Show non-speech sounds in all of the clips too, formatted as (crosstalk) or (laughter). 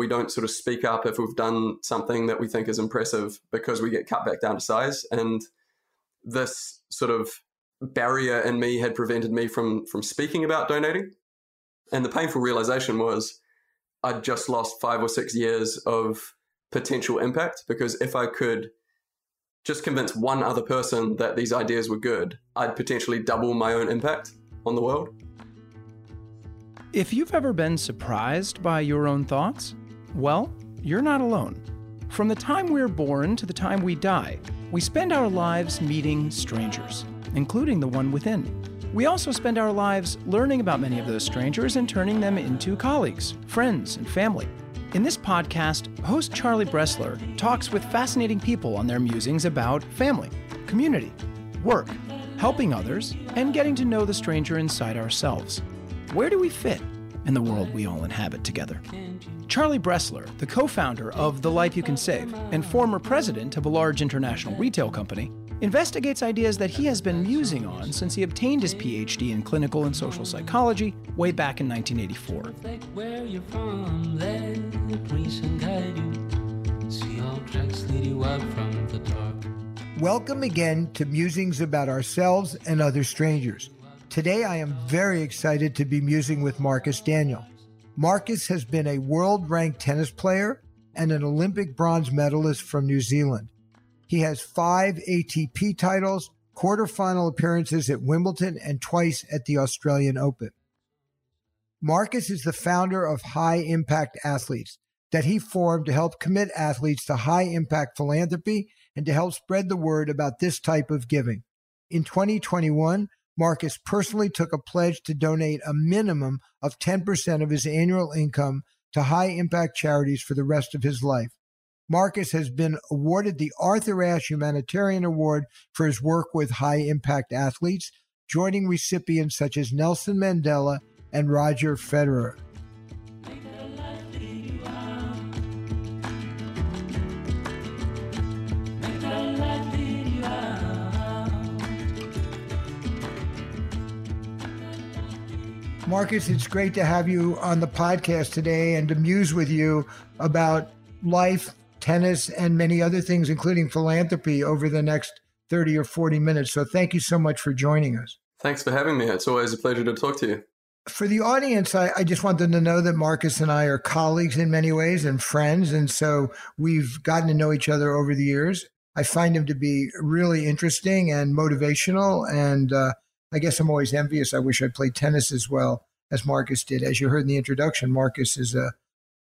we don't sort of speak up if we've done something that we think is impressive because we get cut back down to size. And this sort of barrier in me had prevented me from from speaking about donating. And the painful realization was I'd just lost five or six years of potential impact because if I could just convince one other person that these ideas were good, I'd potentially double my own impact on the world. If you've ever been surprised by your own thoughts, well, you're not alone. From the time we're born to the time we die, we spend our lives meeting strangers, including the one within. We also spend our lives learning about many of those strangers and turning them into colleagues, friends, and family. In this podcast, host Charlie Bresler talks with fascinating people on their musings about family, community, work, helping others, and getting to know the stranger inside ourselves. Where do we fit in the world we all inhabit together? Charlie Bresler, the co founder of The Life You Can Save and former president of a large international retail company, investigates ideas that he has been musing on since he obtained his PhD in clinical and social psychology way back in 1984. Welcome again to Musings About Ourselves and Other Strangers. Today I am very excited to be musing with Marcus Daniell. Marcus has been a world ranked tennis player and an Olympic bronze medalist from New Zealand. He has five ATP titles, quarterfinal appearances at Wimbledon, and twice at the Australian Open. Marcus is the founder of High Impact Athletes that he formed to help commit athletes to high impact philanthropy and to help spread the word about this type of giving. In 2021, Marcus personally took a pledge to donate a minimum of 10% of his annual income to high impact charities for the rest of his life. Marcus has been awarded the Arthur Ashe Humanitarian Award for his work with high impact athletes, joining recipients such as Nelson Mandela and Roger Federer. Marcus, it's great to have you on the podcast today and to muse with you about life, tennis, and many other things, including philanthropy, over the next 30 or 40 minutes. So thank you so much for joining us. Thanks for having me. It's always a pleasure to talk to you. For the audience, I, I just want them to know that Marcus and I are colleagues in many ways and friends. And so we've gotten to know each other over the years. I find him to be really interesting and motivational. And uh, I guess I'm always envious. I wish I played tennis as well as Marcus did. As you heard in the introduction, Marcus is a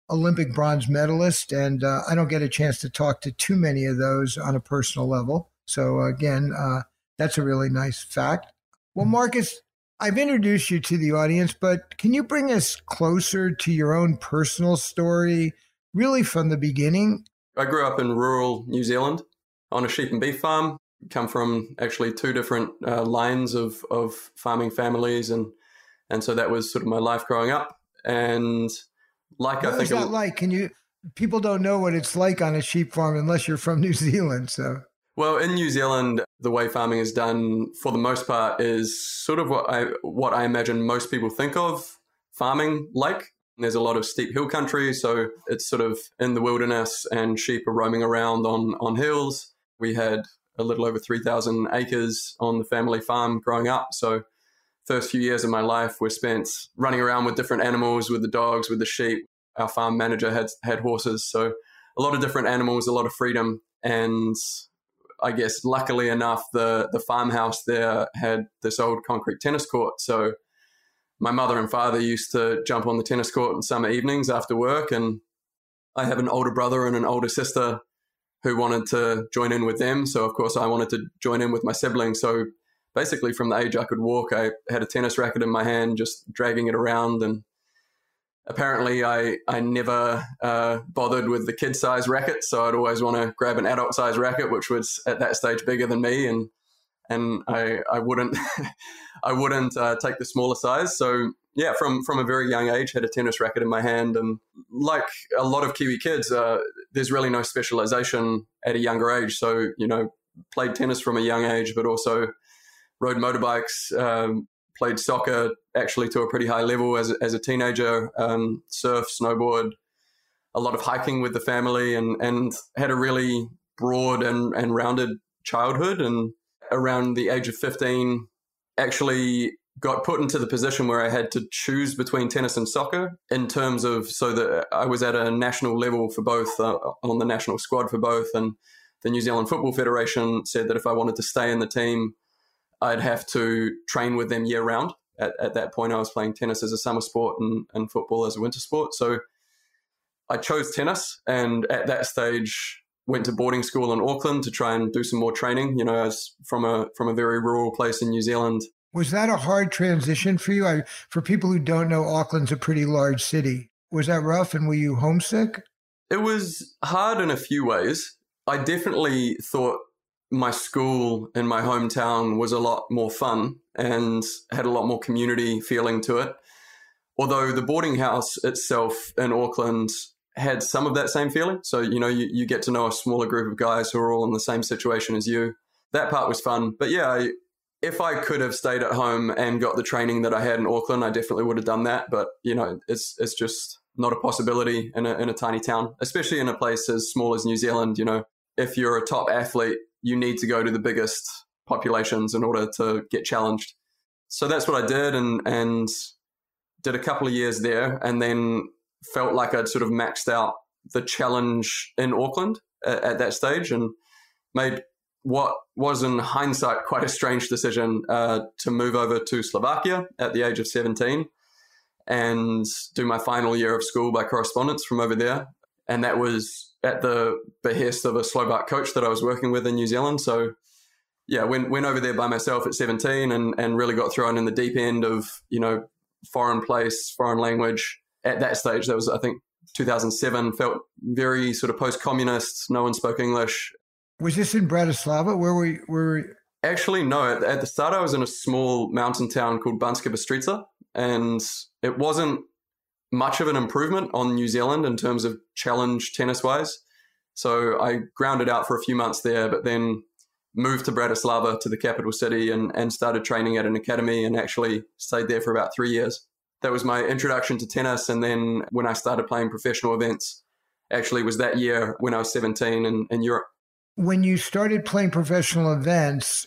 Olympic bronze medalist, and uh, I don't get a chance to talk to too many of those on a personal level. So again, uh, that's a really nice fact. Well, Marcus, I've introduced you to the audience, but can you bring us closer to your own personal story, really from the beginning? I grew up in rural New Zealand on a sheep and beef farm come from actually two different uh, lines of, of farming families and and so that was sort of my life growing up. And like what I think that like? Can you people don't know what it's like on a sheep farm unless you're from (laughs) New Zealand so. Well in New Zealand the way farming is done for the most part is sort of what I what I imagine most people think of farming like. There's a lot of steep hill country so it's sort of in the wilderness and sheep are roaming around on on hills. We had a little over 3,000 acres on the family farm growing up. So, first few years of my life were spent running around with different animals, with the dogs, with the sheep. Our farm manager had had horses, so a lot of different animals, a lot of freedom, and I guess luckily enough, the the farmhouse there had this old concrete tennis court. So my mother and father used to jump on the tennis court in summer evenings after work, and I have an older brother and an older sister who wanted to join in with them. So, of course, I wanted to join in with my siblings. So, basically, from the age I could walk, I had a tennis racket in my hand, just dragging it around. And apparently, I, I never uh, bothered with the kid size racket. So, I'd always want to grab an adult size racket, which was at that stage bigger than me. And and I, I wouldn't (laughs) I wouldn't uh, take the smaller size. So yeah, from from a very young age, had a tennis racket in my hand, and like a lot of Kiwi kids, uh, there's really no specialization at a younger age. So you know, played tennis from a young age, but also rode motorbikes, um, played soccer actually to a pretty high level as as a teenager, um, surf, snowboard, a lot of hiking with the family and, and had a really broad and, and rounded childhood. And around the age of 15, actually got put into the position where I had to choose between tennis and soccer in terms of so that I was at a national level for both, uh, on the national squad for both. And the New Zealand Football Federation said that if I wanted to stay in the team, I'd have to train with them year round. At, at that point, I was playing tennis as a summer sport and, and football as a winter sport. So I chose tennis, and at that stage, went to boarding school in Auckland to try and do some more training. You know, as from a from a very rural place in New Zealand. Was that a hard transition for you? I, for people who don't know, Auckland's a pretty large city. Was that rough, and were you homesick? It was hard in a few ways. I definitely thought my school in my hometown was a lot more fun and had a lot more community feeling to it. Although the boarding house itself in Auckland had some of that same feeling. So, you know, you, you get to know a smaller group of guys who are all in the same situation as you. That part was fun. But yeah, I, if I could have stayed at home and got the training that I had in Auckland, I definitely would have done that. But, you know, it's, it's just not a possibility in a, in a tiny town, especially in a place as small as New Zealand. You know, if you're a top athlete, you need to go to the biggest populations in order to get challenged. So that's what I did and, and did a couple of years there and then felt like I'd sort of maxed out the challenge in Auckland at, at that stage and made what was in hindsight quite a strange decision uh, to move over to Slovakia at the age of 17 and do my final year of school by correspondence from over there. And that was at the behest of a Slovak coach that I was working with in New Zealand. So, yeah, went, went over there by myself at 17 and, and really got thrown in the deep end of, you know, foreign place, foreign language, at that stage, that was, I think, 2007, felt very sort of post communist. No one spoke English. Was this in Bratislava? Where were you? Where were you? Actually, no. At, at, the start, I was in a small mountain town called Banska Bystrica, and it wasn't much of an improvement on New Zealand in terms of challenge tennis wise. So I grounded out for a few months there, but then moved to Bratislava to the capital city and, and started training at an academy and actually stayed there for about three years that was my introduction to tennis. And then when I started playing professional events, actually was that year when I was 17 in, in Europe. When you started playing professional events,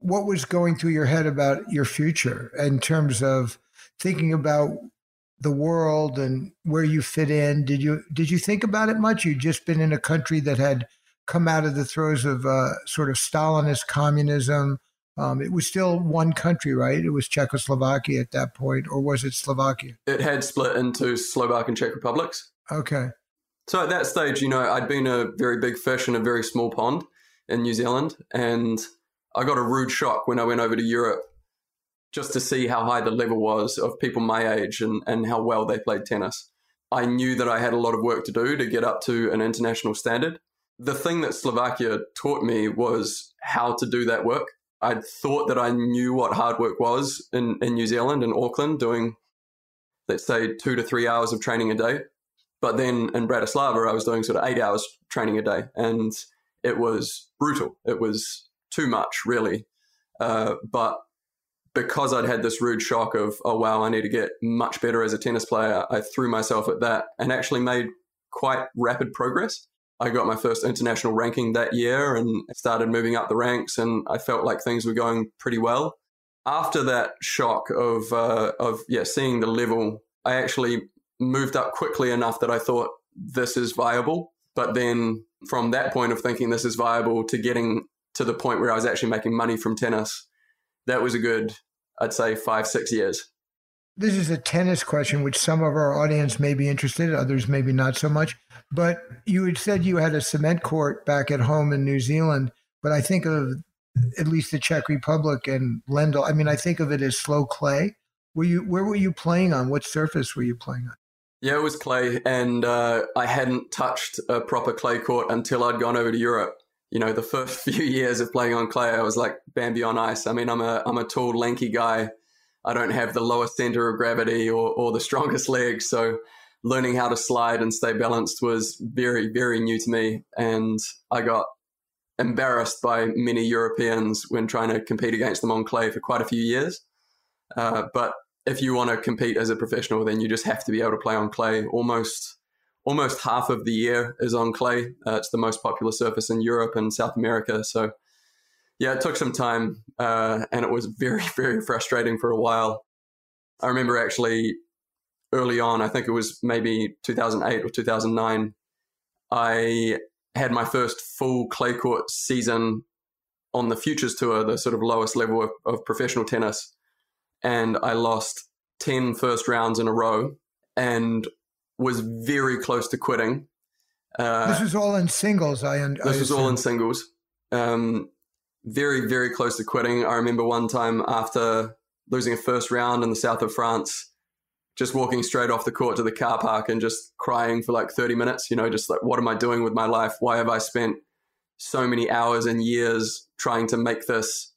what was going through your head about your future in terms of thinking about the world and where you fit in? Did you did you think about it much? You'd just been in a country that had come out of the throes of uh, sort of Stalinist communism, um, it was still one country, right? It was Czechoslovakia at that point, or was it Slovakia? It had split into Slovak and Czech republics. Okay. So at that stage, you know, I'd been a very big fish in a very small pond in New Zealand, and I got a rude shock when I went over to Europe just to see how high the level was of people my age and, and how well they played tennis. I knew that I had a lot of work to do to get up to an international standard. The thing that Slovakia taught me was how to do that work I thought that I knew what hard work was in, in New Zealand and Auckland, doing, let's say, two to three hours of training a day. But then in Bratislava, I was doing sort of eight hours training a day. And it was brutal. It was too much, really. Uh, but because I'd had this rude shock of, oh, wow, I need to get much better as a tennis player, I threw myself at that and actually made quite rapid progress. I got my first international ranking that year and started moving up the ranks, and I felt like things were going pretty well. After that shock of uh, of yeah seeing the level, I actually moved up quickly enough that I thought this is viable. But then from that point of thinking this is viable to getting to the point where I was actually making money from tennis, that was a good, I'd say, five six years. This is a tennis question, which some of our audience may be interested, others maybe not so much. But you had said you had a cement court back at home in New Zealand, but I think of at least the Czech Republic and Lendl. I mean, I think of it as slow clay. Were you where were you playing on? What surface were you playing on? Yeah, it was clay, and uh, I hadn't touched a proper clay court until I'd gone over to Europe. You know, the first (laughs) few years of playing on clay, I was like Bambi on ice. I mean, I'm a I'm a tall, lanky guy. I don't have the lowest center of gravity or, or the strongest legs, so learning how to slide and stay balanced was very, very new to me. And I got embarrassed by many Europeans when trying to compete against them on clay for quite a few years. Uh, but if you want to compete as a professional, then you just have to be able to play on clay almost almost half of the year is on clay. Uh, it's the most popular surface in Europe and South America. So, yeah, it took some time uh, and it was very, (laughs) very frustrating for a while. I remember actually early on, I think it was maybe 2008 or 2009, I had my first full clay court season on the Futures Tour, the sort of lowest level of, of professional tennis. And I lost 10 first rounds in a row and was very close to quitting. Uh, this was all in singles. I, un- this was all in singles. Um, very, very close to quitting. I remember one time after losing a first round in the south of France, just walking straight off the court to the car park and just crying for like 30 minutes. You know, just like, what am I doing with my life? Why have I spent so many hours and years trying to make this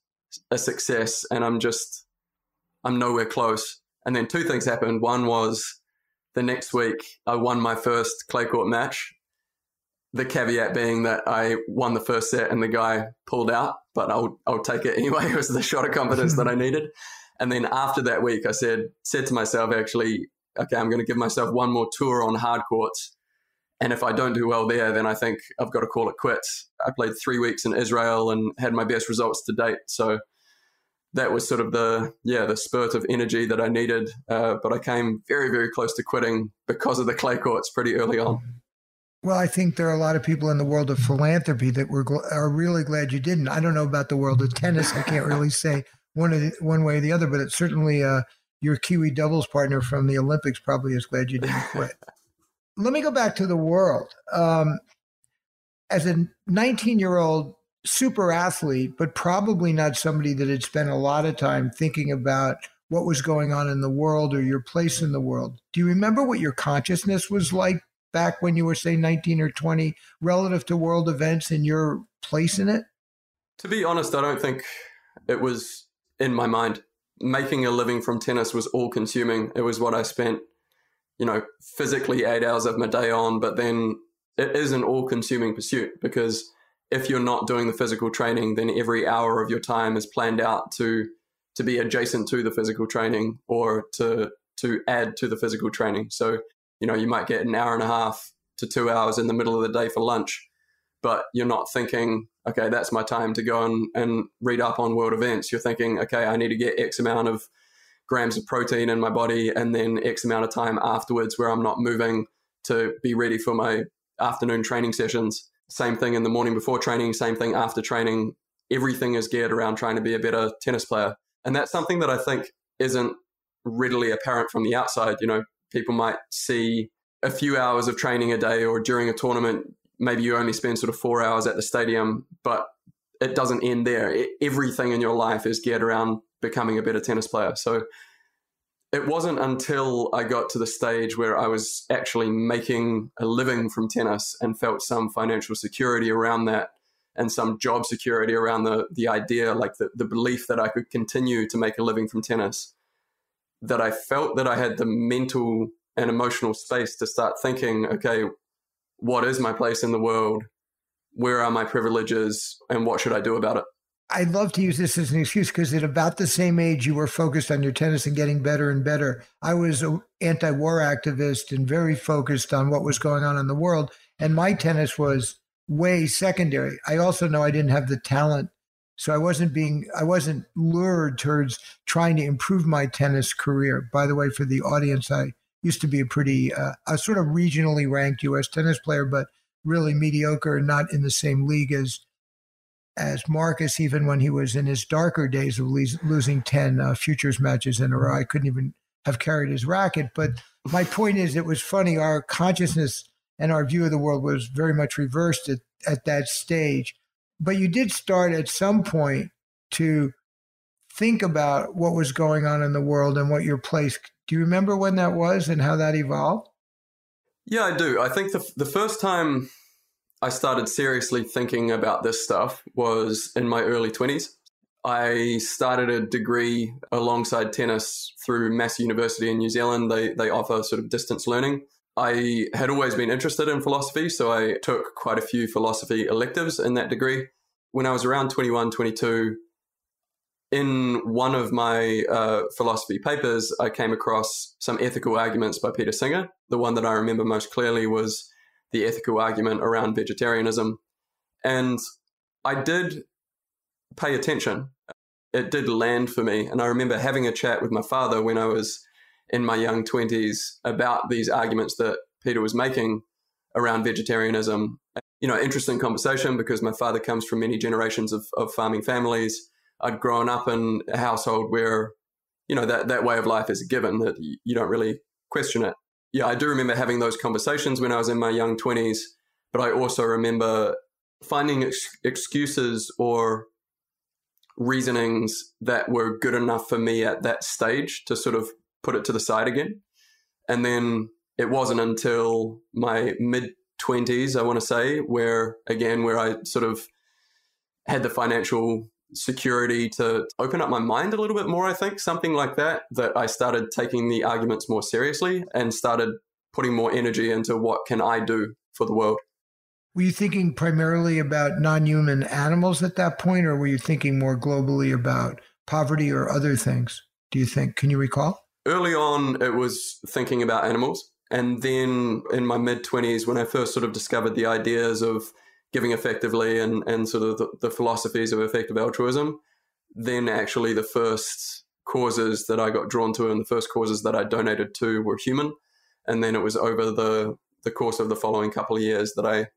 a success? And I'm just, I'm nowhere close. And then two things happened. One was the next week, I won my first clay court match. The caveat being that I won the first set and the guy pulled out, but I'll, I'll take it (laughs) anyway. It was the shot of confidence that I (laughs) needed. And then after that week, I said, said to myself, actually, okay, I'm going to give myself one more tour on hard courts. And if I don't do well there, then I think I've got to call it quits. I played three weeks in Israel and had my best results to date. So that was sort of the yeah the spurt of energy that I needed. Uh, but I came very very close to quitting because of the clay courts pretty early on. Well, I think there are a lot of people in the world of philanthropy that were gl- are really glad you didn't. I don't know about the world of tennis. I can't really (laughs) say one of the, one way or the other, but it's certainly uh, your Kiwi doubles partner from the Olympics probably is glad you didn't quit. (laughs) Let me go back to the world. Um, as a 19 year old super athlete, but probably not somebody that had spent a lot of time thinking about what was going on in the world or your place in the world. Do you remember what your consciousness was like back when you were, say, 19 or 20 relative to world events and your place in it? To be honest, I don't think it was in my mind. Making a living from tennis was all consuming. It was what I spent, you know, physically eight hours of my day on, but then it is an all consuming pursuit because if you're not doing the physical training, then every hour of your time is planned out to to be adjacent to the physical training or to to add to the physical training. So, you know, you might get an hour and a half to two hours in the middle of the day for lunch, but you're not thinking, okay, that's my time to go and, and read up on world events. You're thinking, okay, I need to get X amount of grams of protein in my body and then X amount of time afterwards where I'm not moving to be ready for my afternoon training sessions. Same thing in the morning before training, same thing after training. Everything is geared around trying to be a better tennis player. And that's something that I think isn't readily apparent from the outside. You know, people might see a few hours of training a day or during a tournament, maybe you only spend sort of four hours at the stadium, but it doesn't end there. It, everything in your life is geared around becoming a better tennis player. So it wasn't until I got to the stage where I was actually making a living from tennis and felt some financial security around that and some job security around the, the idea, like the, the belief that I could continue to make a living from tennis, that I felt that I had the mental and emotional space to start thinking, okay, what is my place in the world? Where are my privileges? And what should I do about it? I'd love to use this as an excuse because at about the same age you were focused on your tennis and getting better and better. I was an anti war activist and very focused on what was going on in the world. And my tennis was way secondary. I also know I didn't have the talent. So I wasn't being, I wasn't lured towards trying to improve my tennis career. By the way, for the audience, I used to be a pretty, uh, a sort of regionally ranked U.S. tennis player, but really mediocre not in the same league as as Marcus, even when he was in his darker days of losing 10 uh, futures matches in a row. I couldn't even have carried his racket. But my point is, it was funny. Our consciousness and our view of the world was very much reversed at, at that stage. But you did start at some point to think about what was going on in the world and what your place. Do you remember when that was and how that evolved? Yeah, I do. I think the, the first time I started seriously thinking about this stuff was in my early 20s. I started a degree alongside tennis through Massey University in New Zealand. They, they offer sort of distance learning. I had always been interested in philosophy, so I took quite a few philosophy electives in that degree. When I was around 21, 22, in one of my uh, philosophy papers, I came across some ethical arguments by Peter Singer. The one that I remember most clearly was the ethical argument around vegetarianism. And I did pay attention. It did land for me. And I remember having a chat with my father when I was in my young 20s about these arguments that Peter was making around vegetarianism. You know, interesting conversation because my father comes from many generations of, of farming families. I'd grown up in a household where, you know, that, that way of life is a given, that you don't really question it. Yeah, I do remember having those conversations when I was in my young 20s, but I also remember finding ex- excuses or reasonings that were good enough for me at that stage to sort of put it to the side again. And then it wasn't until my mid 20s, I want to say, where again, where I sort of had the financial security to open up my mind a little bit more, I think, something like that, that I started taking the arguments more seriously and started putting more energy into what can I do for the world. Were you thinking primarily about non human animals at that point, or were you thinking more globally about poverty or other things? Do you think? Can you recall? Early on, it was thinking about animals. And then in my mid 20s, when I first sort of discovered the ideas of giving effectively and, and sort of the, the philosophies of effective altruism, then actually the first causes that I got drawn to and the first causes that I donated to were human. And then it was over the, the course of the following couple of years that I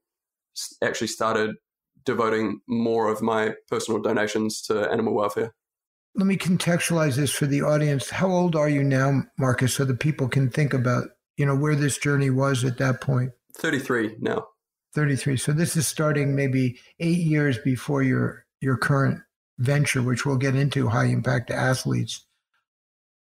actually started devoting more of my personal donations to animal welfare. Let me contextualize this for the audience. How old are you now, Marcus, so that people can think about, you know, where this journey was at that point? 33 now. 33. So this is starting maybe eight years before your your current venture, which we'll get into high impact athletes.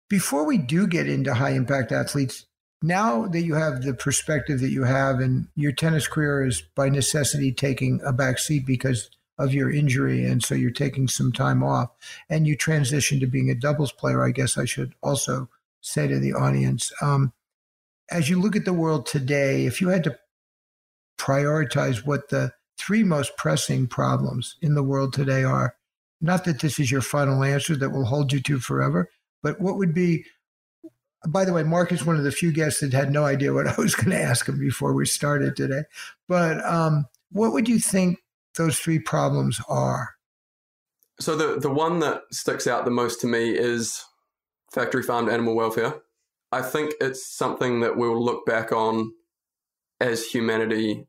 Before we do get into high impact athletes, now that you have the perspective that you have and your tennis career is by necessity taking a back seat because of your injury and so you're taking some time off and you transition to being a doubles player i guess i should also say to the audience um, as you look at the world today if you had to prioritize what the three most pressing problems in the world today are not that this is your final answer that will hold you to forever but what would be by the way, Mark is one of the few guests that had no idea what (laughs) I was going to ask him before we started today. But um, what would you think those three problems are? So the the one that sticks out the most to me is factory farmed animal welfare. I think it's something that we'll look back on as humanity,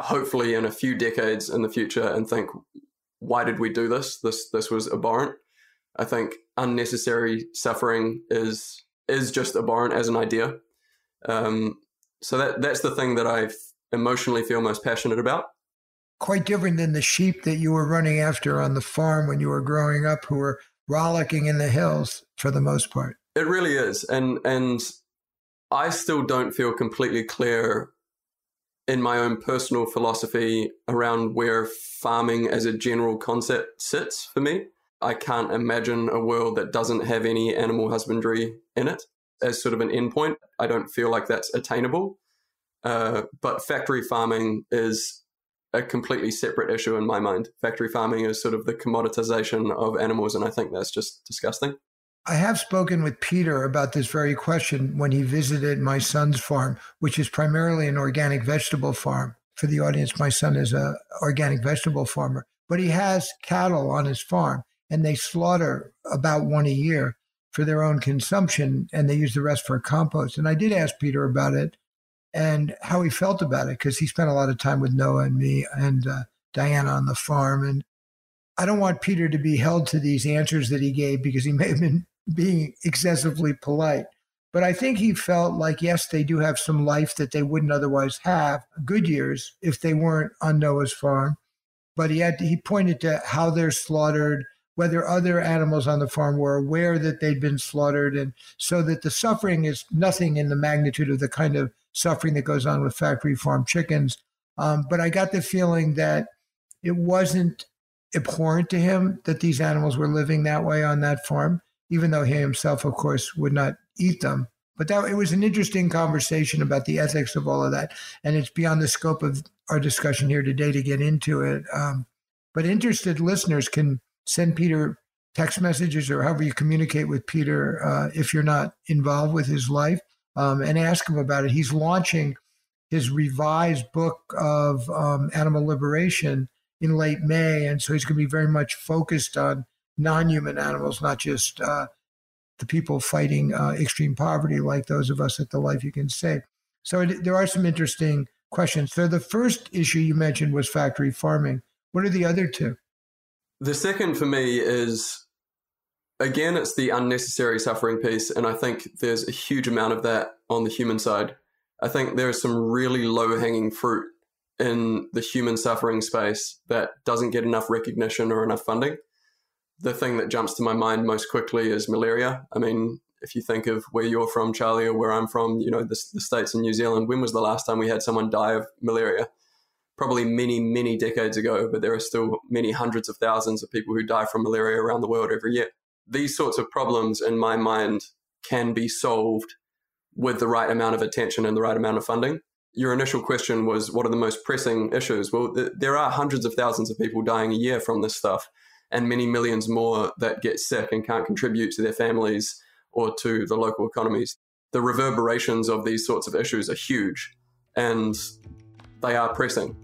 hopefully in a few decades in the future, and think, why did we do this? This this was abhorrent. I think unnecessary suffering is is just abhorrent as an idea. Um, so that that's the thing that I emotionally feel most passionate about. Quite different than the sheep that you were running after on the farm when you were growing up, who were rollicking in the hills for the most part. It really is, and and I still don't feel completely clear in my own personal philosophy around where farming as a general concept sits for me. I can't imagine a world that doesn't have any animal husbandry in it as sort of an endpoint. I don't feel like that's attainable. Uh, but factory farming is a completely separate issue in my mind. Factory farming is sort of the commoditization of animals, and I think that's just disgusting. I have spoken with Peter about this very question when he visited my son's farm, which is primarily an organic vegetable farm. For the audience, my son is an organic vegetable farmer, but he has cattle on his farm and they slaughter about one a year for their own consumption and they use the rest for compost. And I did ask Peter about it and how he felt about it because he spent a lot of time with Noah and me and uh, Diana on the farm. And I don't want Peter to be held to these answers that he gave because he (laughs) may have been being excessively polite. But I think he felt like, yes, they do have some life that they wouldn't otherwise have, good years, if they weren't on Noah's farm. But he had to, he pointed to how they're slaughtered, whether other animals on the farm were aware that they'd been slaughtered, and so that the suffering is nothing in the magnitude of the kind of suffering that goes on with factory farm chickens. Um, but I got the feeling that it wasn't abhorrent to him that these animals were living that way on that farm, even though he himself, of course, would not eat them. But that it was an interesting conversation about the ethics of all of that, and it's beyond the scope of our discussion here today to get into it. Um, but interested listeners can send Peter text messages or however you communicate with Peter uh, if you're not involved with his life um, and ask him about it. He's launching his revised book of um, animal liberation in late May. And so he's going to be very much focused on non human animals, not just uh, the people fighting uh, extreme poverty like those of us at the Life You Can Save. So it, there are some interesting questions. So the first issue you mentioned was factory farming. What are the other two? The second for me is again, it's the unnecessary suffering piece. And I think there's a huge amount of that on the human side. I think there is some really low hanging fruit in the human suffering space that doesn't get enough recognition or enough funding. The thing that jumps to my mind most quickly is malaria. I mean, if you think of where you're from, Charlie, or where I'm from, you know, the, the States and New Zealand, when was the last time we had someone die of malaria? Probably many, many decades ago, but there are still many hundreds of thousands of people who die from malaria around the world every year. These sorts of problems, in my mind, can be solved with the right amount of attention and the right amount of funding. Your initial question was, what are the most pressing issues? Well, th- there are hundreds of thousands of people dying a year from this stuff, and many millions more that get sick and can't contribute to their families or to the local economies. The reverberations of these sorts of issues are huge, and they are pressing.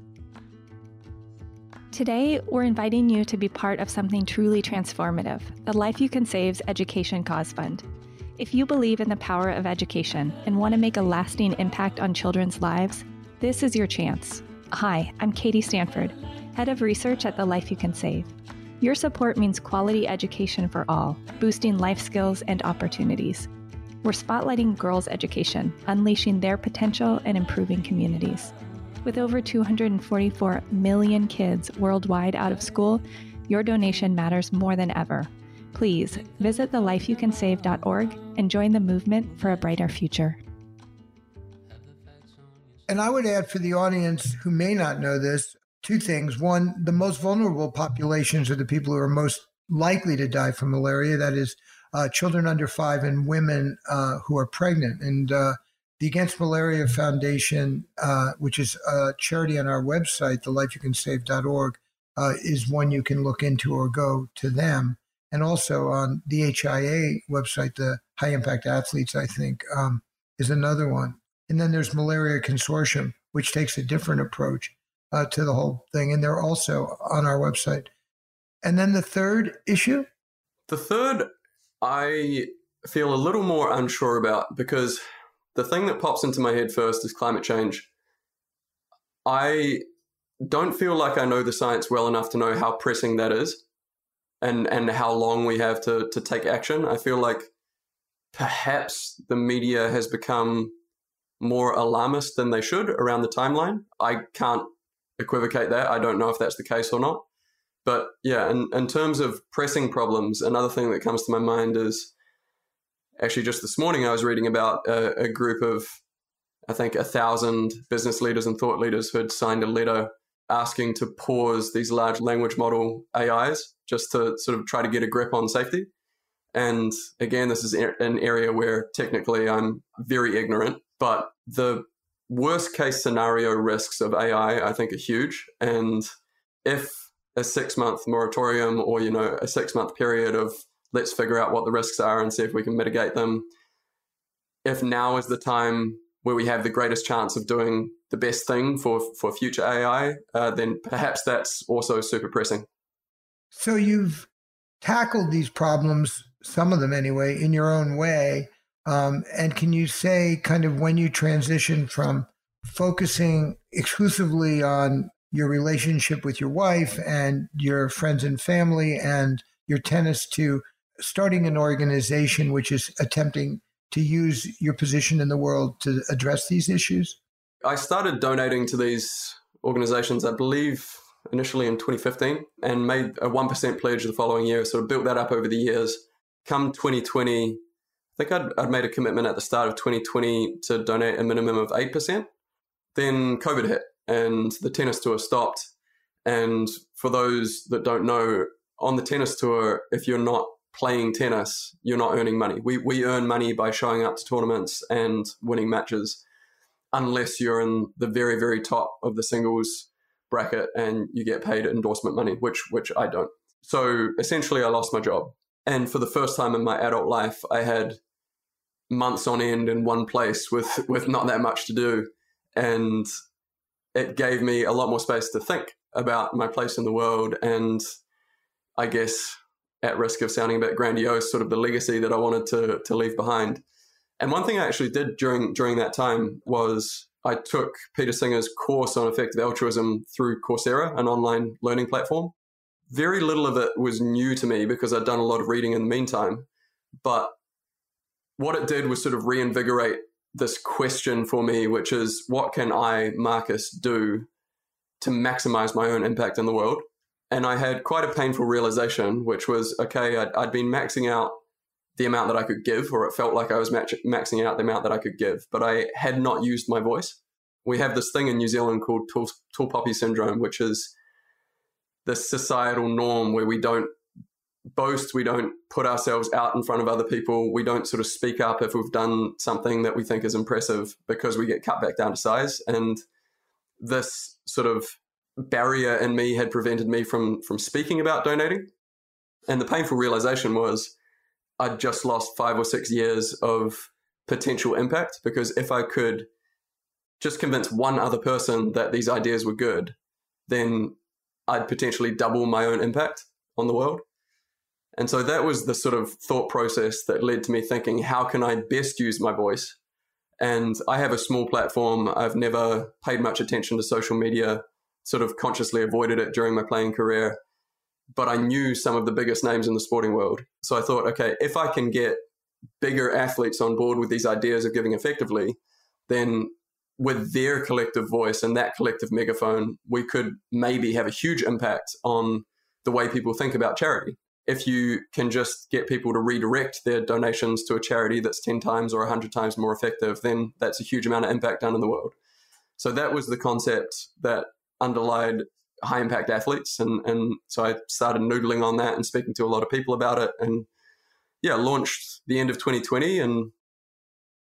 Today, we're inviting you to be part of something truly transformative the Life You Can Save's Education Cause Fund. If you believe in the power of education and want to make a lasting impact on children's lives, this is your chance. Hi, I'm Katie Stanford, Head of Research at The Life You Can Save. Your support means quality education for all, boosting life skills and opportunities. We're spotlighting girls' education, unleashing their potential, and improving communities. With over 244 million kids worldwide out of school, your donation matters more than ever. Please visit thelifeyoucansave.org and join the movement for a brighter future. And I would add for the audience who may not know this two things. One, the most vulnerable populations are the people who are most likely to die from malaria. That is, uh, children under five and women uh, who are pregnant. And uh, the Against Malaria Foundation, uh, which is a charity on our website, thelifeyoucansave.org, uh, is one you can look into or go to them and also on the HIA website, the High Impact Athletes, I think, um, is another one. And then there's Malaria Consortium, which takes a different approach uh, to the whole thing, and they're also on our website. And then the third issue? The third, I feel a little more unsure about because the thing that pops into my head first is climate change. I don't feel like I know the science well enough to know how pressing that is and and how long we have to to take action. I feel like perhaps the media has become more alarmist than they should around the timeline. I can't equivocate that. I don't know if that's the case or not. But yeah, in, in terms of pressing problems, another thing that comes to my mind is actually just this morning I was reading about a, a group of, I think, a thousand business leaders and thought leaders who had signed a letter asking to pause these large language model AIs just to sort of try to get a grip on safety. And again, this is an area where technically I'm very ignorant, but the worst case scenario risks of AI, I think, are huge. And if a six month moratorium or, you know, a six month period of let's figure out what the risks are and see if we can mitigate them, if now is the time where we have the greatest chance of doing the best thing for for future AI, uh, then perhaps that's also super pressing. So you've tackled these problems, some of them anyway, in your own way. Um, and can you say kind of when you transition from focusing exclusively on your relationship with your wife and your friends and family and your tennis to starting an organization which is attempting to use your position in the world to address these issues? I started donating to these organizations, I believe, initially in 2015 and made a 1% pledge the following year, sort of built that up over the years. Come 2020, I think I'd, I'd made a commitment at the start of 2020 to donate a minimum of 8%. Then COVID hit and the tennis tour stopped. And for those that don't know, on the tennis tour, if you're not playing tennis, you're not earning money. We, we earn money by showing up to tournaments and winning matches, unless you're in the very, very top of the singles bracket and you get paid endorsement money, which which I don't. So essentially, I lost my job And for the first time in my adult life, I had months on end in one place with, with not that much to do. And it gave me a lot more space to think about my place in the world and I guess at risk of sounding a bit grandiose, sort of the legacy that I wanted to to leave behind. And one thing I actually did during during that time was I took Peter Singer's course on effective altruism through Coursera, an online learning platform. Very little of it was new to me because I'd done a lot of reading in the meantime. But what it did was sort of reinvigorate this question for me, which is what can I, Marcus, do to maximize my own impact in the world? And I had quite a painful realization, which was okay, I'd, I'd been maxing out the amount that I could give, or it felt like I was match- maxing out the amount that I could give, but I had not used my voice. We have this thing in New Zealand called tall, tall poppy syndrome, which is the societal norm where we don't boast, we don't put ourselves out in front of other people, we don't sort of speak up if we've done something that we think is impressive because we get cut back down to size. And this sort of barrier in me had prevented me from from speaking about donating. And the painful realization was I'd just lost five or six years of potential impact because if I could just convince one other person that these ideas were good, then I'd potentially double my own impact on the world. And so that was the sort of thought process that led to me thinking, how can I best use my voice? And I have a small platform. I've never paid much attention to social media sort of consciously avoided it during my playing career. But I knew some of the biggest names in the sporting world. So I thought, okay, if I can get bigger athletes on board with these ideas of giving effectively, then with their collective voice and that collective megaphone, we could maybe have a huge impact on the way people think about charity. If you can just get people to redirect their donations to a charity that's 10 times or 100 times more effective, then that's a huge amount of impact done in the world. So that was the concept that underlied high impact athletes. And, and so I started noodling on that and speaking to a lot of people about it. And yeah, launched the end of 2020. And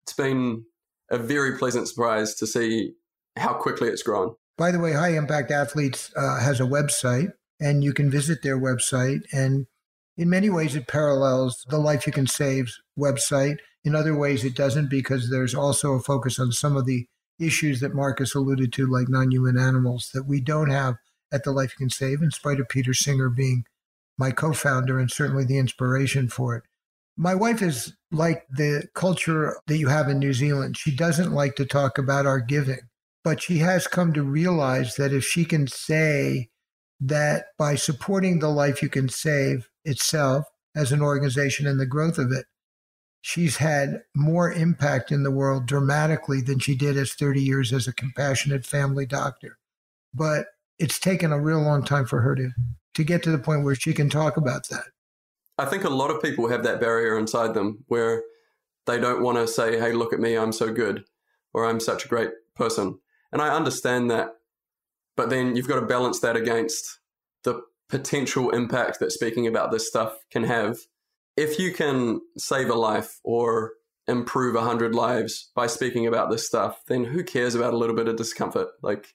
it's been a very pleasant surprise to see how quickly it's grown. By the way, High Impact Athletes uh, has a website, and you can visit their website. And in many ways, it parallels the Life You Can Save website. In other ways, it doesn't because there's also a focus on some of the issues that Marcus alluded to, like non human animals, that we don't have at the Life You Can Save, in spite of Peter Singer being my co founder and certainly the inspiration for it. My wife is like the culture that you have in New Zealand. She doesn't like to talk about our giving, but she has come to realize that if she can say that by supporting the Life You Can Save itself as an organization and the growth of it, she's had more impact in the world dramatically than she did as 30 years as a compassionate family doctor. But it's taken a real long time for her to, to get to the point where she can talk about that. I think a lot of people have that barrier inside them where they don't want to say, hey, look at me, I'm so good, or I'm such a great person. And I understand that. But then you've got to balance that against the potential impact that speaking about this stuff can have if you can save a life or improve a hundred lives by speaking about this stuff, then who cares about a little bit of discomfort? Like,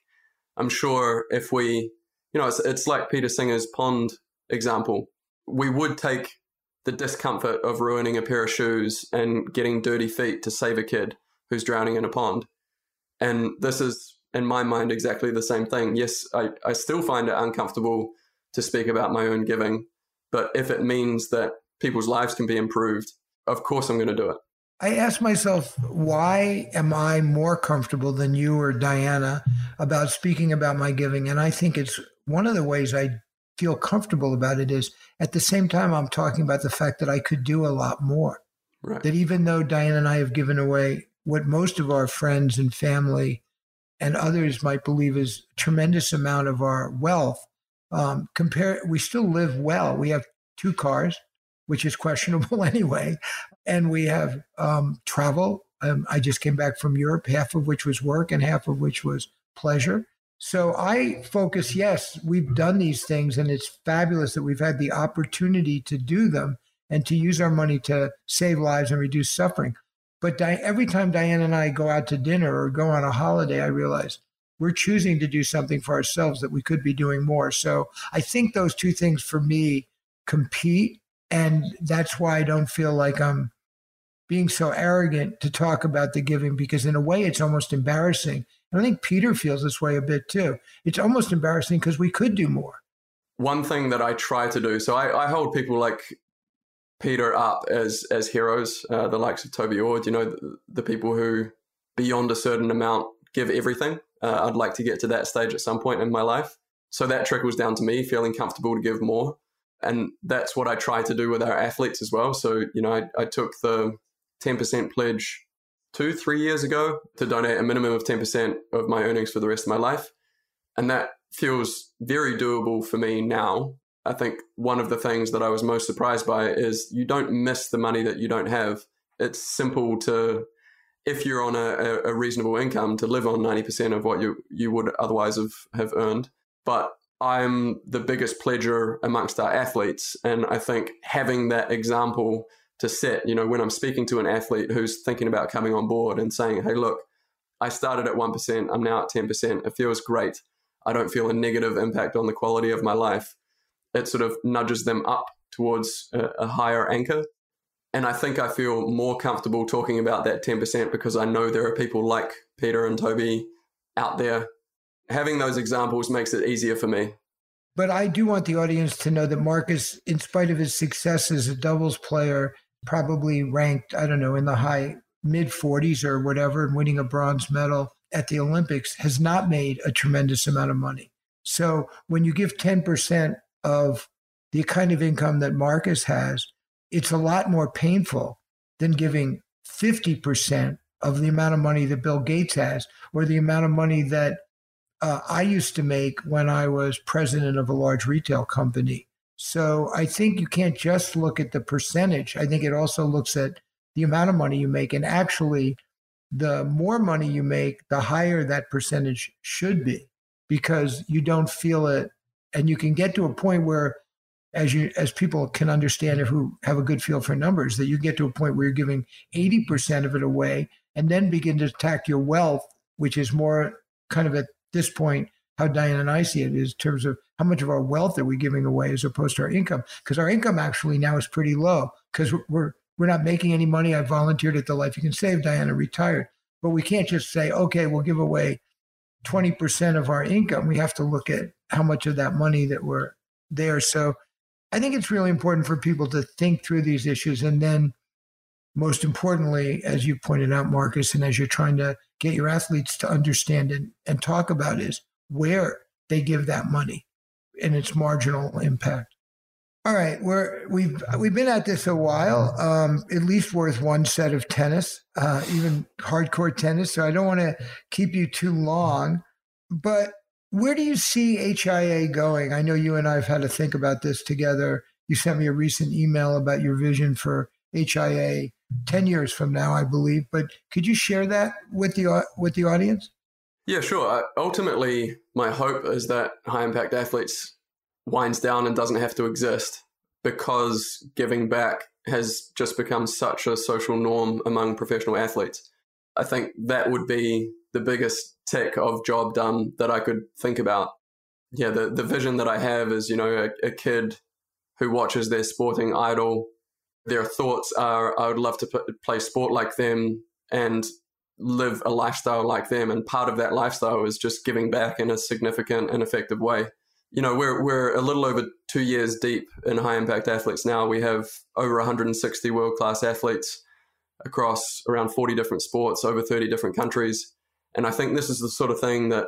I'm sure if we, you know, it's, it's like Peter Singer's pond example. We would take the discomfort of ruining a pair of shoes and getting dirty feet to save a kid who's drowning in a pond. And this is, in my mind, exactly the same thing. Yes, I, I still find it uncomfortable to speak about my own giving, but if it means that people's lives can be improved, of course I'm going to do it. I ask myself, why am I more comfortable than you or Diana about speaking about my giving? And I think it's one of the ways I feel comfortable about it is at the same time, I'm talking about the fact that I could do a lot more. Right. That even though Diana and I have given away what most of our friends and family and others might believe is a tremendous amount of our wealth, um, compare, we still live well. We have two cars which is questionable (laughs) anyway. And we have um, travel. Um, I just came back from Europe, half of which was work and half of which was pleasure. So I focus, yes, we've done these things, and it's fabulous that we've had the opportunity to do them and to use our money to save lives and reduce suffering. But Di- every time Diane and I go out to dinner or go on a holiday, I realize we're choosing to do something for ourselves that we could be doing more. So I think those two things for me compete And that's why I don't feel like I'm being so arrogant to talk about the giving because, in a way, it's almost embarrassing. And I think Peter feels this way a bit too. It's almost embarrassing because we could do more. One thing that I try to do, so I, I hold people like Peter up as as heroes, uh, the likes of Toby Ord, you know, the, the, people who beyond a certain amount give everything. Uh, I'd like to get to that stage at some point in my life. So that trickles down to me feeling comfortable to give more. And that's what I try to do with our athletes as well. So, you know, I, I took the 10% pledge two, three years ago to donate a minimum of 10% of my earnings for the rest of my life. And that feels very doable for me now. I think one of the things that I was most surprised by is you don't miss the money that you don't have. It's simple to, if you're on a, a reasonable income, to live on 90% of what you, you would otherwise have, have earned. But I'm the biggest pledger amongst our athletes. And I think having that example to set, you know, when I'm speaking to an athlete who's thinking about coming on board and saying, hey, look, I started at 1%, I'm now at 10%. It feels great. I don't feel a negative impact on the quality of my life. It sort of nudges them up towards a, a higher anchor. And I think I feel more comfortable talking about that 10% because I know there are people like Peter and Toby out there having those examples makes it easier for me. But I do want the audience to know that Marcus, in spite of his success as a doubles player, probably ranked, I don't know, in the high mid 40s or whatever, and winning a bronze medal at the Olympics, has not made a tremendous amount of money. So when you give 10% of the kind of income that Marcus has, it's a lot more painful than giving 50% of the amount of money that Bill Gates has or the amount of money that uh, I used to make when I was president of a large retail company. So I think you can't just look at the percentage. I think it also looks at the amount of money you make. And actually, the more money you make, the higher that percentage should be because you don't feel it. And you can get to a point where, as you as people can understand if who have a good feel for numbers, that you get to a point where you're giving 80% of it away and then begin to attack your wealth, which is more kind of at this point how Diane and I see it is in terms of how much of our wealth are we giving away as opposed to our income because our income actually now is pretty low because we're we're not making any money. I volunteered at the Life You Can Save. Diana retired, but we can't just say okay, we'll give away twenty percent of our income. We have to look at how much of that money that we're there. So I think it's really important for people to think through these issues and then most importantly, as you pointed out, Marcus, and as you're trying to get your athletes to understand and, and talk about is where they give that money and its marginal impact. All right, we're we've we've been at this a while. Um, at least worth one set of tennis, uh, even hardcore tennis. So I don't want to keep you too long. But where do you see HIA going? I know you and I have had to think about this together. You sent me a recent email about your vision for HIA 10 years from now, I believe. But could you share that with the, with the audience? Yeah, sure. Ultimately, my hope is that high impact athletes winds down and doesn't have to exist because giving back has just become such a social norm among professional athletes. I think that would be the biggest tick of job done that I could think about. Yeah, the, the vision that I have is, you know, a, a kid who watches their sporting idol their thoughts are, I would love to play sport like them and live a lifestyle like them. And part of that lifestyle is just giving back in a significant and effective way. You know, we're, we're a little over two years deep in high impact athletes now. We have over 160 world class athletes across around 40 different sports, over 30 different countries. And I think this is the sort of thing that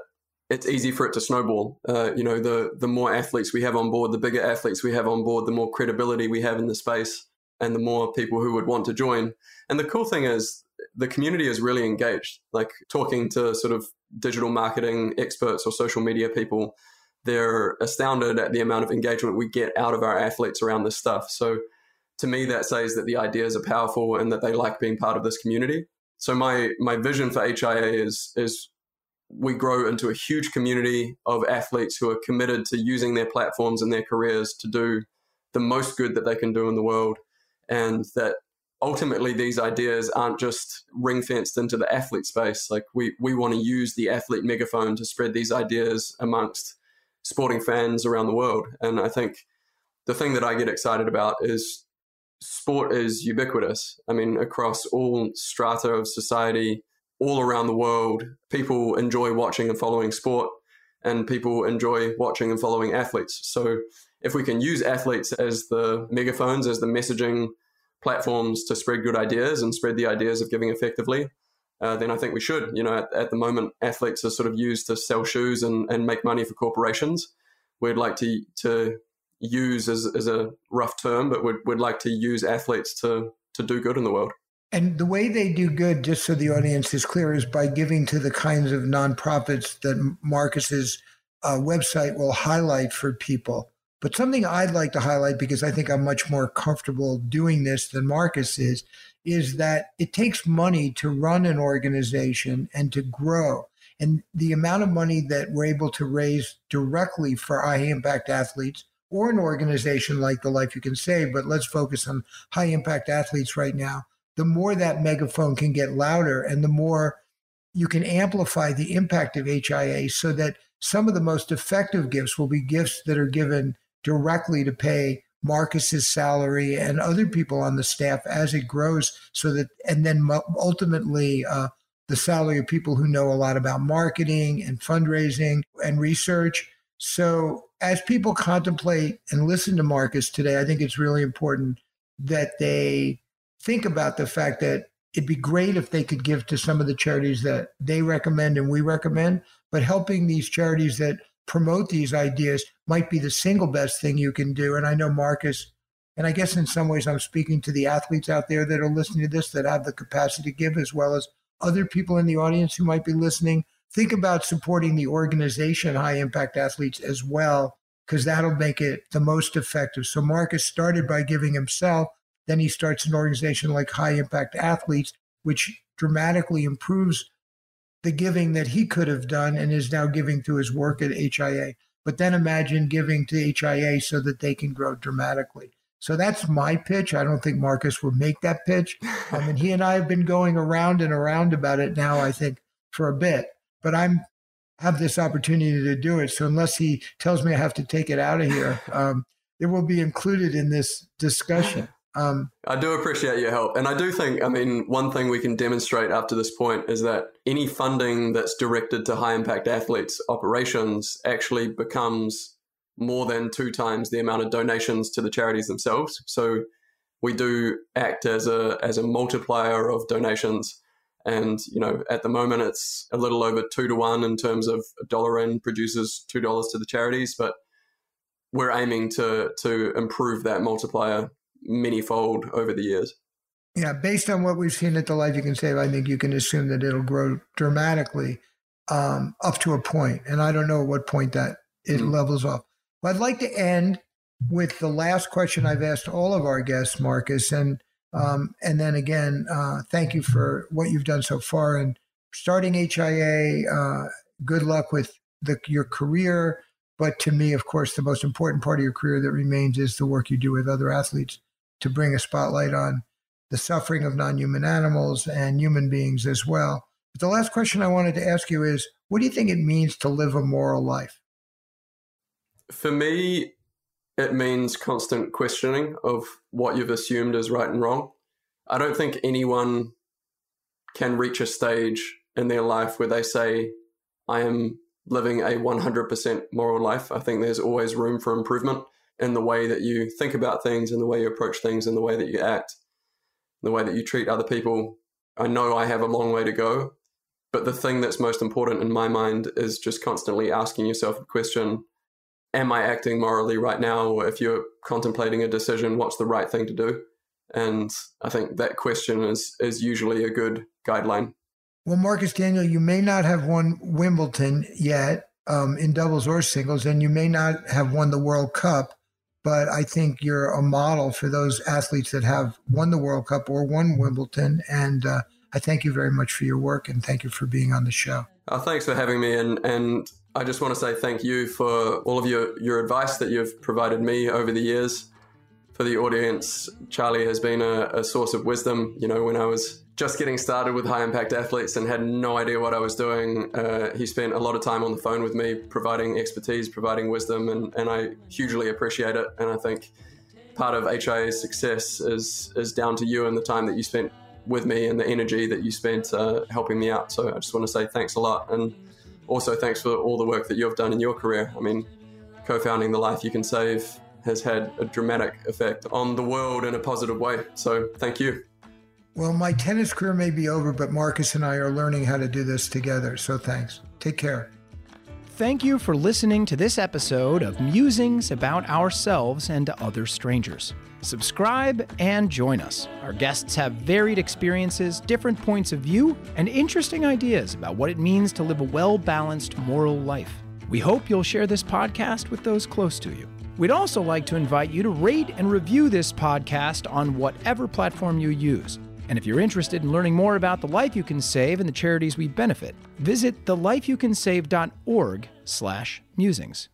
it's easy for it to snowball. Uh, you know, the the more athletes we have on board, the bigger athletes we have on board, the more credibility we have in the space and the more people who would want to join. And the cool thing is, the community is really engaged. Like talking to sort of digital marketing experts or social media people, they're astounded at the amount of engagement we get out of our athletes around this stuff. So to me, that says that the ideas are powerful and that they like being part of this community. So my my vision for HIA is is we grow into a huge community of athletes who are committed to using their platforms and their careers to do the most good that they can do in the world and that ultimately these ideas aren't just ring fenced into the athlete space. Like we we want to use the athlete megaphone to spread these ideas amongst sporting fans around the world. And I think the thing that I get excited about is sport is ubiquitous. I mean, across all strata of society, all around the world, people enjoy watching and following sport, and people enjoy watching and following athletes. So, if we can use athletes as the megaphones, as the messaging platforms to spread good ideas and spread the ideas of giving effectively, uh, then I think we should. You know, at, at, the moment, athletes are sort of used to sell shoes and, and make money for corporations. We'd like to to use as, as a rough term, but we'd, we'd like to use athletes to to do good in the world. And the way they do good, just so the audience is clear, is by giving to the kinds of nonprofits that Marcus's uh, website will highlight for people. But something I'd like to highlight because I think I'm much more comfortable doing this than Marcus is, is that it takes money to run an organization and to grow. And the amount of money that we're able to raise directly for high impact athletes or an organization like the Life You Can Save, but let's focus on high impact athletes right now the more that megaphone can get louder and the more you can amplify the impact of HIA so that some of the most effective gifts will be gifts that are given directly to pay Marcus's salary and other people on the staff as it grows so that and then ultimately uh, the salary of people who know a lot about marketing and fundraising and research. So as people contemplate and listen to marcus today i think it's really important that they think about the fact that it'd be great if they could give to some of the charities that they recommend and we recommend, but helping these charities that promote these ideas might be the single best thing you can do. And I know Marcus, and I guess in some ways I'm speaking to the athletes out there that are listening to this that have the capacity to give, as well as other people in the audience who might be listening. Think about supporting the organization High Impact Athletes as well, because that'll make it the most effective. So Marcus started by giving himself then he starts an organization like High Impact Athletes, which dramatically improves the giving that he could have done and is now giving through his work at HIA. But then imagine giving to HIA so that they can grow dramatically. So that's my pitch. I don't think Marcus would make that pitch. I mean, he and I have been going around and around about it now, I think, for a bit. But I'm have this opportunity to do it. So unless he tells me I have to take it out of here, um, it will be included in this discussion. Um, I do appreciate your help. And I do think, I mean, one thing we can demonstrate up to this point is that any funding that's directed to high impact athletes operations actually becomes more than two times the amount of donations to the charities themselves. So we do act as a as a multiplier of donations. And you know, at the moment, it's a little over two to one in terms of a dollar in produces two dollars to the charities, but we're aiming to to improve that multiplier many-fold over the years. Yeah, based on what we've seen at the Life You Can Save, I think you can assume that it'll grow dramatically um, up to a point. And I don't know at what point that it mm-hmm. levels off. But I'd like to end with the last question I've asked all of our guests, Marcus, and um, and then again, uh, thank you for what you've done so far and starting HIA. Uh, good luck with the, your career. But to me, of course, the most important part of your career that remains is the work you do with other athletes to bring a spotlight on the suffering of non human animals and human beings as well. But the last question I wanted to ask you is what do you think it means to live a moral life? For me, it means constant questioning of what you've assumed is right and wrong. I don't think anyone can reach a stage in their life where they say, I am living a 100% moral life. I think there's always room for improvement in the way that you think about things, in the way you approach things, in the way that you act, the way that you treat other people. I know I have a long way to go, but the thing that's most important in my mind is just constantly asking yourself a question Am I acting morally right now? Or if you're contemplating a decision, what's the right thing to do? And I think that question is, is usually a good guideline. Well, Marcus Daniell, you may not have won Wimbledon yet um, in doubles or singles, and you may not have won the World Cup, but I think you're a model for those athletes that have won the World Cup or won Wimbledon. And uh, I thank you very much for your work and thank you for being on the show. Oh, thanks for having me. And, and I just want to say thank you for all of your, your advice that you've provided me over the years. For the audience, Charlie has been a, a source of wisdom. You know, when I was just getting started with high impact athletes and had no idea what I was doing. Uh, he spent a lot of time on the phone with me, providing expertise, providing wisdom, and, and I hugely appreciate it. And I think part of HIA's success is is down to you and the time that you spent with me and the energy that you spent uh, helping me out. So I just want to say thanks a lot, and also thanks for all the work that you've done in your career. I mean, co-founding the Life You Can Save has had a dramatic effect on the world in a positive way. So thank you. Well, my tennis career may be over, but Marcus and I are learning how to do this together. So thanks. Take care. Thank you for listening to this episode of Musings About Ourselves and Other Strangers. Subscribe and join us. Our guests have varied experiences, different points of view, and interesting ideas about what it means to live a well balanced moral life. We hope you'll share this podcast with those close to you. We'd also like to invite you to rate and review this podcast on whatever platform you use. And if you're interested in learning more about the life you can save and the charities we benefit, visit thelifeyoucansave.org/musings.